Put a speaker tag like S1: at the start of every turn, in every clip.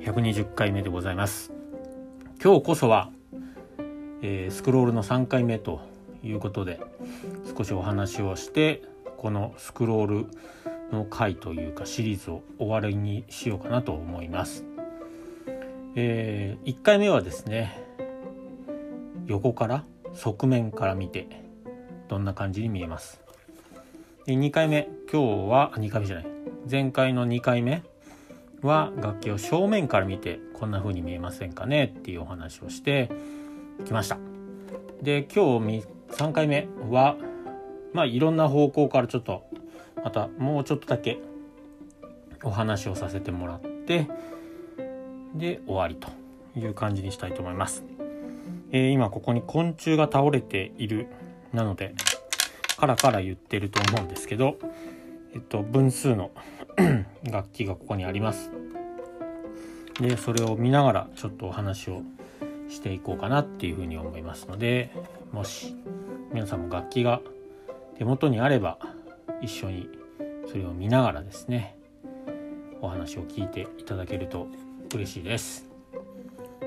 S1: 120回目でございます。今日こそは、えー、スクロールの3回目ということで少しお話をしてこのスクロールの回というかシリーズを終わりにしようかなと思います、えー、1回目はですね横から側面から見てどんな感じに見えます。で2回目今日は2回目じゃない。前回の2回目は楽器を正面から見てこんな風に見えませんかねっていうお話をしてきました。で今日3回目はまあいろんな方向からちょっとまたもうちょっとだけお話をさせてもらってで終わりという感じにしたいと思います、えー、今ここに昆虫が倒れているなのでカラカラ言ってると思うんですけどえっと分数の 楽器がここにあります。でそれを見ながらちょっとお話をしていこうかなっていうふうに思いますのでもし皆さんも楽器が手元にあれば一緒にそれを見ながらですねお話を聞いていただけると嬉しいです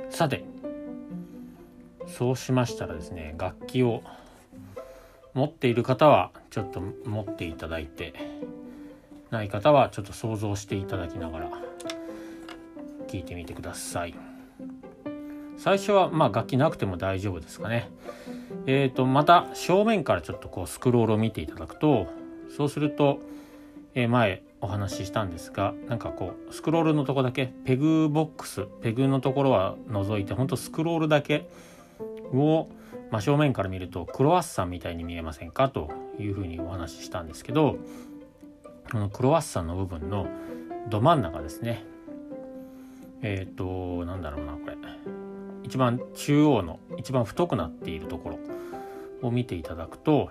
S1: さてそうしましたらですね楽器を持っている方はちょっと持っていただいてない方はちょっと想像していただきながら聞いてみてください。最初はまあ楽器なくても大丈夫ですかね。えーとまた正面からちょっとこうスクロールを見ていただくとそうすると、えー、前お話ししたんですがなんかこうスクロールのとこだけペグボックスペグのところは除いてほんとスクロールだけを真正面から見るとクロワッサンみたいに見えませんか？というふうにお話ししたんですけどこのクロワッサンの部分のど真ん中ですねえっ、ー、となんだろうなこれ一番中央の一番太くなっているところを見ていただくと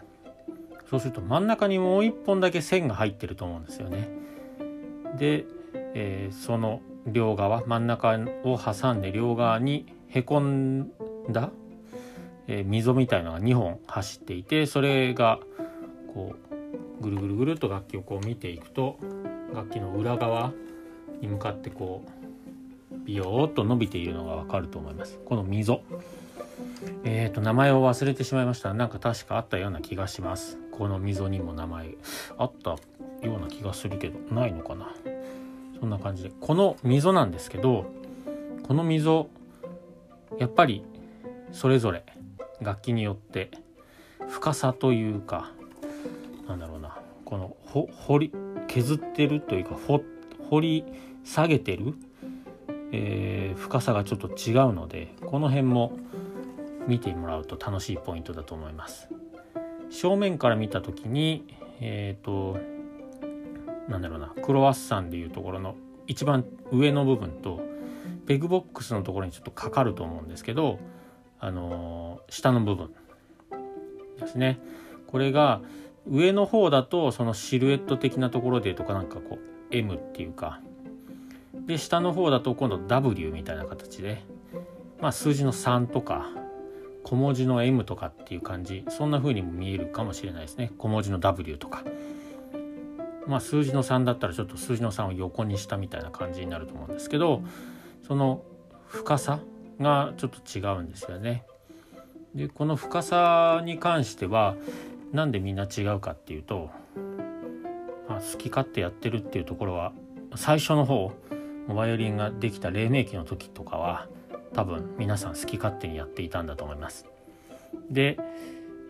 S1: そうすると真ん中にもう一本だけ線が入ってると思うんですよね。で、えー、その両側真ん中を挟んで両側にへこんだ、えー、溝みたいのが2本走っていてそれがこうぐるぐるぐるっと楽器をこう見ていくと楽器の裏側に向かってこうビヨーっと伸びているのがわかると思います。この溝。えっ、ー、と名前を忘れてしまいました。なんか確かあったような気がします。この溝にも名前あったような気がするけどないのかな。そんな感じで。この溝なんですけどこの溝やっぱりそれぞれ楽器によって深さというかなんだろうなこの掘り削ってるというか掘り下げてる、えー、深さがちょっと違うのでこの辺も見てもらうと楽しいポイントだと思います。正面から見た時にえっ、ー、となんだろうなクロワッサンでいうところの一番上の部分とペグボックスのところにちょっとかかると思うんですけどあのー、下の部分ですねこれが上の方だとそのシルエット的なところでとかなんかこう M っていうか。で下の方だと今度 W みたいな形で。まあ数字の3とか小文字の M とかっていう感じ。そんな風にも見えるかもしれないですね。小文字の W とか。まあ数字の3だったらちょっと数字の3を横にしたみたいな感じになると思うんですけどその深さがちょっと違うんですよね。でこの深さに関してはなんでみんな違うかっていうと、まあ、好き勝手やってるっていうところは最初の方バイオリンができた黎明期の時とかは多分皆さん好き勝手にやっていたんだと思います。で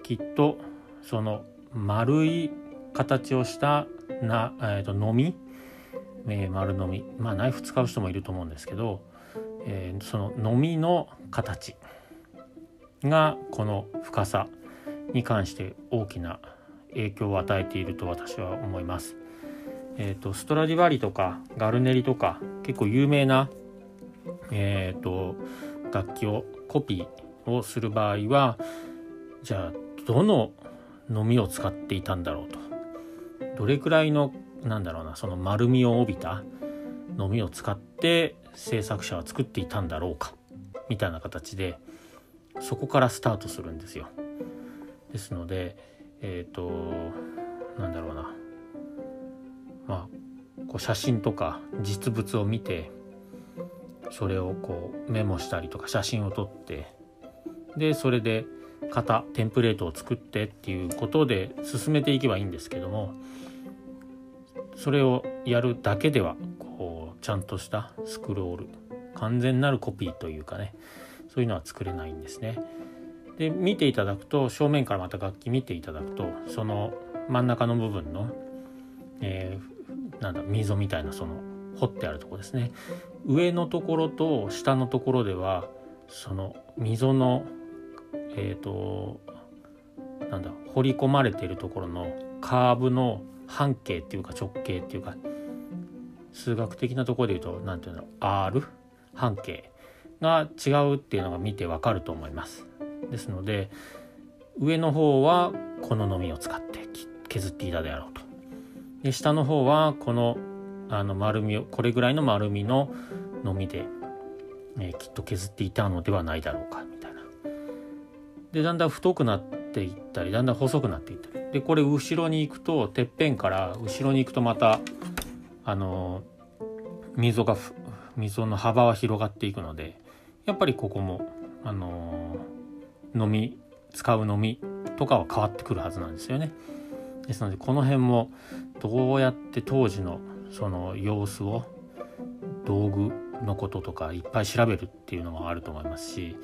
S1: きっとその丸い形をしたな、えー、とのみ、えー、丸のみまあナイフ使う人もいると思うんですけど、えー、そののみの形がこの深さに関して大きな影響を与えていると私は思います。えーと、ストラディバリとかガルネリとか結構有名なえーと、楽器をコピーをする場合はじゃあどののみを使っていたんだろうとどれくらいのなんだろうなその丸みを帯びたのみを使って制作者は作っていたんだろうかみたいな形でそこからスタートするんですよ。ですのでえっ、ー、となんだろうなまあこう写真とか実物を見てそれをこうメモしたりとか写真を撮ってでそれで型テンプレートを作ってっていうことで進めていけばいいんですけどもそれをやるだけではこうちゃんとしたスクロール完全なるコピーというかねそういうのは作れないんですね。で見ていただくと正面からまた楽器見ていただくとその真ん中の部分の、えー、なんだ溝みたいなその掘ってあるとこですね上のところと下のところではその溝のえっ、ー、となんだ掘り込まれているところのカーブの半径っていうか直径っていうか数学的なところで言うと何て言うんだろう R 半径が違うっていうのが見てわかると思います。ですので上の方はこののみを使って削っていたであろうと。で下の方はこのあの丸みをこれぐらいの丸みののみで、えー、きっと削っていたのではないだろうかみたいな。でだんだん太くなっていったりだんだん細くなっていったりでこれ後ろに行くとてっぺんから後ろに行くとまたあの溝が溝の幅は広がっていくのでやっぱりここもあの飲み使う飲みとかは変わってくるはずなんですよね。ですのでこの辺もどうやって当時のその様子を道具のこととかいっぱい調べるっていうのもあると思いますし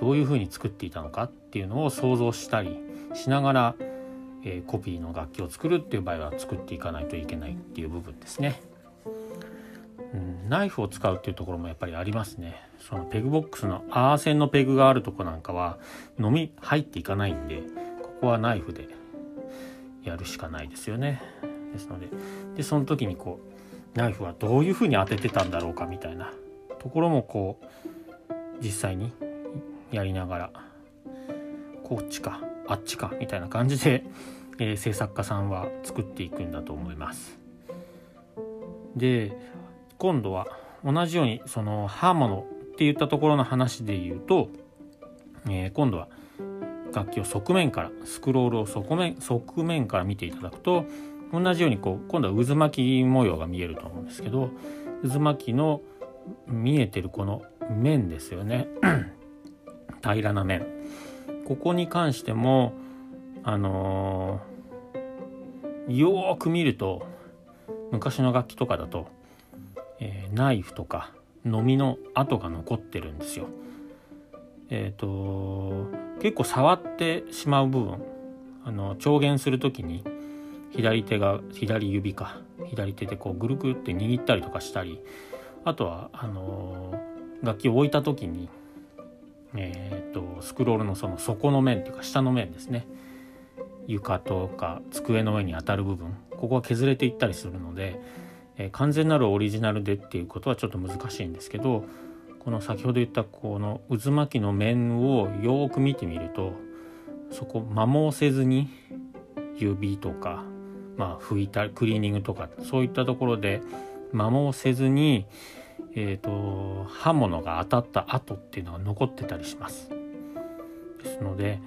S1: どういうふうに作っていたのかっていうのを想像したりしながら、えー、コピーの楽器を作るっていう場合は作っていかないといけないっていう部分ですね。うん、ナイフを使うっていうところもやっぱりありますね。そのペグボックスのアーセンのペグがあるとこなんかは飲み入っていかないんでここはナイフでやるしかないですよね。ですのででその時にこうナイフはどういうふうに当ててたんだろうかみたいなところもこう実際にやりながらこっちかあっちかみたいな感じで、えー、制作家さんは作っていくんだと思います。で今度は同じようにその刃物って言ったところの話で言うと、えー、今度は楽器を側面からスクロールを側面側面から見ていただくと同じようにこう今度は渦巻き模様が見えると思うんですけど渦巻きの見えてるこの面ですよね。平らな面。ここに関してもあのー、よーく見ると昔の楽器とかだと、えー、ナイフとかのみの跡が残ってるんですよ。えっ、ー、と結構触ってしまう部分あの調弦する時に左手が左指か左手でこうぐるぐるって握ったりとかしたりあとはあの楽器を置いた時にえーと、スクロールのその底の面っていうか下の面ですね床とか机の上に当たる部分ここは削れていったりするので、えー、完全なるオリジナルでっていうことはちょっと難しいんですけどこの先ほど言ったこの渦巻きの面をよく見てみるとそこ摩耗せずに指とかまあ拭いたクリーニングとかそういったところで摩耗せずにえーと、刃物が当たった跡っていうのが残ってたりします。ですので、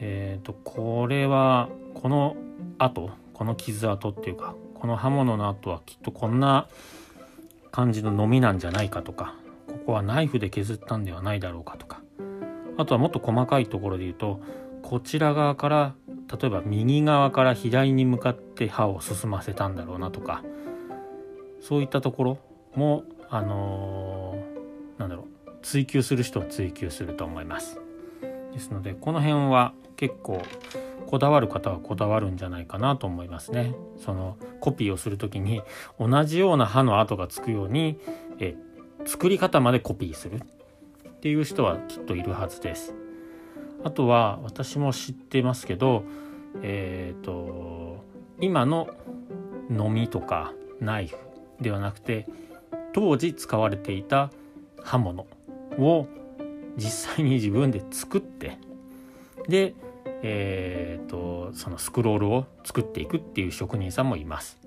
S1: えーと、これはこの跡この傷跡っていうかこの刃物の跡はきっとこんな感じののみなんじゃないかとかここはナイフで削ったんではないだろうかとかあとはもっと細かいところで言うとこちら側から例えば右側から左に向かって刃を進ませたんだろうなとかそういったところもあのー、なんだろう追求する人は追求すると思います。ですのでこの辺は結構こだわる方はこだわるんじゃないかなと思いますね。そのコピーをする時に同じような刃の跡がつくようにえ作り方までコピーするっていう人はきっといるはずです。あとは私も知ってますけどえっ、ー、と今ののみとかナイフではなくて当時使われていた刃物を実際に自分で作ってでえーと、そのスクロールを作っていくっていう職人さんもいます。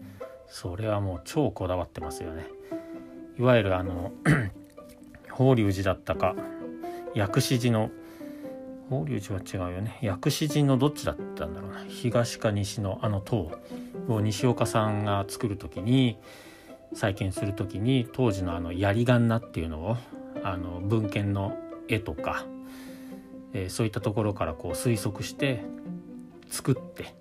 S1: それはもう超こだわってますよね。いわゆるあの 法隆寺だったか薬師寺の法隆寺は違うよね。薬師寺のどっちだったんだろうな。東か西のあの塔を西岡さんが作る時に再建する時に当時のあの槍ナっていうのをあの文献の絵とかえー、そういったところからこう推測して作って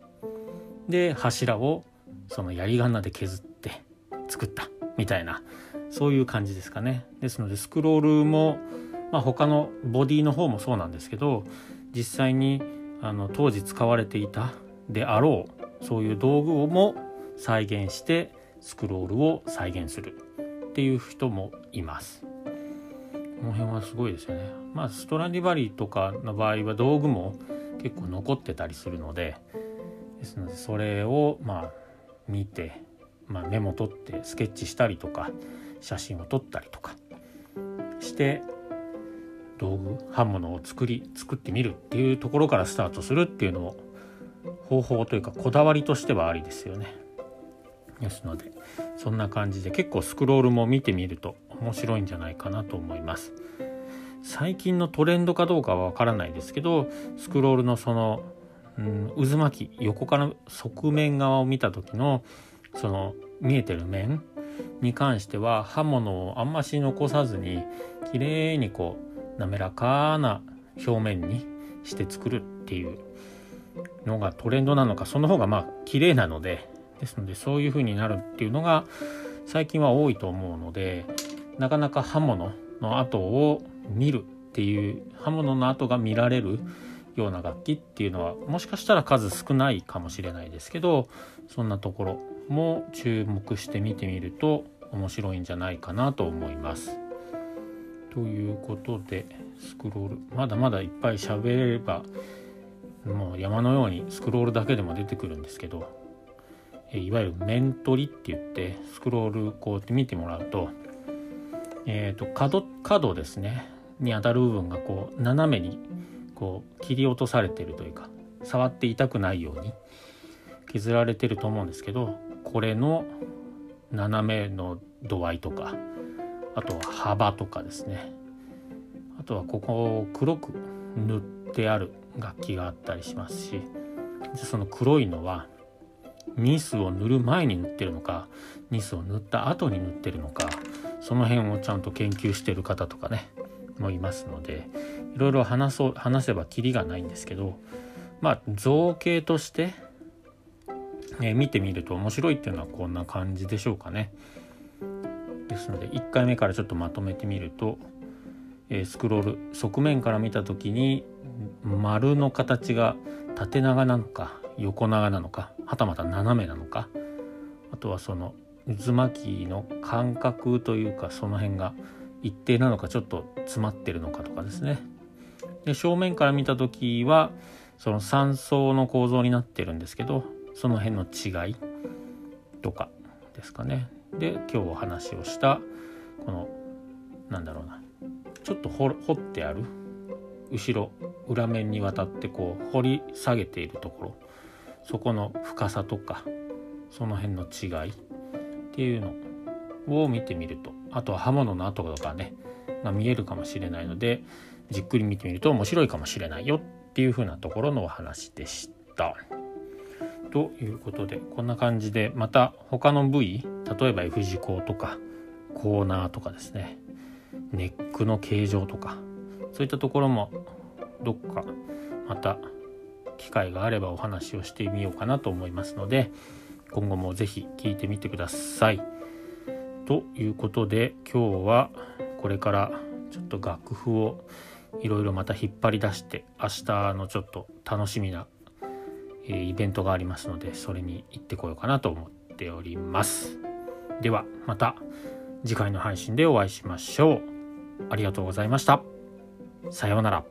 S1: で柱をその槍金で削って作ったみたいなそういう感じですかね。ですのでスクロールも、まあ、他のボディの方もそうなんですけど実際にあの当時使われていたであろうそういう道具をも再現してスクロールを再現するっていう人もいます。この辺はすごいですよね。まあストラディバリーとかの場合は道具も結構残ってたりするのでですのでそれをまあ見て、まあ、メモ取ってスケッチしたりとか写真を撮ったりとかして道具刃物を作り作ってみるっていうところからスタートするっていうのも方法というかこだわりとしてはありですよね。ですのでそんな感じで結構スクロールも見てみると面白いんじゃないかなと思います。最近のトレンドかどうかはわからないですけどスクロールのその、うん、渦巻き横から側面側を見た時のその見えてる面に関しては刃物をあんまし残さずに綺麗にこう滑らかな表面にして作るっていうのがトレンドなのかその方がまあ綺麗なのでですのでそういう風になるっていうのが最近は多いと思うのでなかなか刃物の跡を見るっていう刃物の跡が見られるような楽器っていうのはもしかしたら数少ないかもしれないですけどそんなところも注目して見てみると面白いんじゃないかなと思います。ということでスクロールまだまだいっぱい喋れればもう山のようにスクロールだけでも出てくるんですけどいわゆる面取りって言ってスクロールこうやって見てもらうとえーと、角角ですね。に当たる部分がこう斜めにこう切り落とされてるというか触って痛くないように削られてると思うんですけどこれの斜めの度合いとかあとは幅とかですね。あとはここを黒く塗ってある楽器があったりしますしその黒いのはニスを塗る前に塗ってるのかニスを塗った後に塗ってるのかその辺をちゃんと研究してる方とかねもいますのでいろいろ話そう話せばキリがないんですけどまあ造形として、ね、見てみると面白いっていうのはこんな感じでしょうかね。ですので1回目からちょっとまとめてみると、えー、スクロール側面から見た時に丸の形が縦長なのか横長なのかはたまた斜めなのかあとはその渦巻きの感覚というかその辺が一定なのかちょっと詰まってるのかとかですね。で正面から見た時はその3層の構造になってるんですけどその辺の違いとかですかね。で今日お話をしたこのなんだろうな。ちょっと掘ってある後ろ裏面にわたってこう掘り下げているところ。そこの深さとかその辺の違い。っていうのを見てみるとあとは刃物の跡とかねが見えるかもしれないのでじっくり見てみると面白いかもしれないよっていう風なところのお話でした。ということでこんな感じでまた他の部位例えば F 字工とかコーナーとかですねネックの形状とかそういったところもどっかまた機会があればお話をしてみようかなと思いますので今後も是非聞いてみてください。ということで今日はこれからちょっと楽譜をいろいろまた引っ張り出して明日のちょっと楽しみな、イベントがありますのでそれに行ってこようかなと思っております。ではまた次回の配信でお会いしましょう。ありがとうございました。さようなら。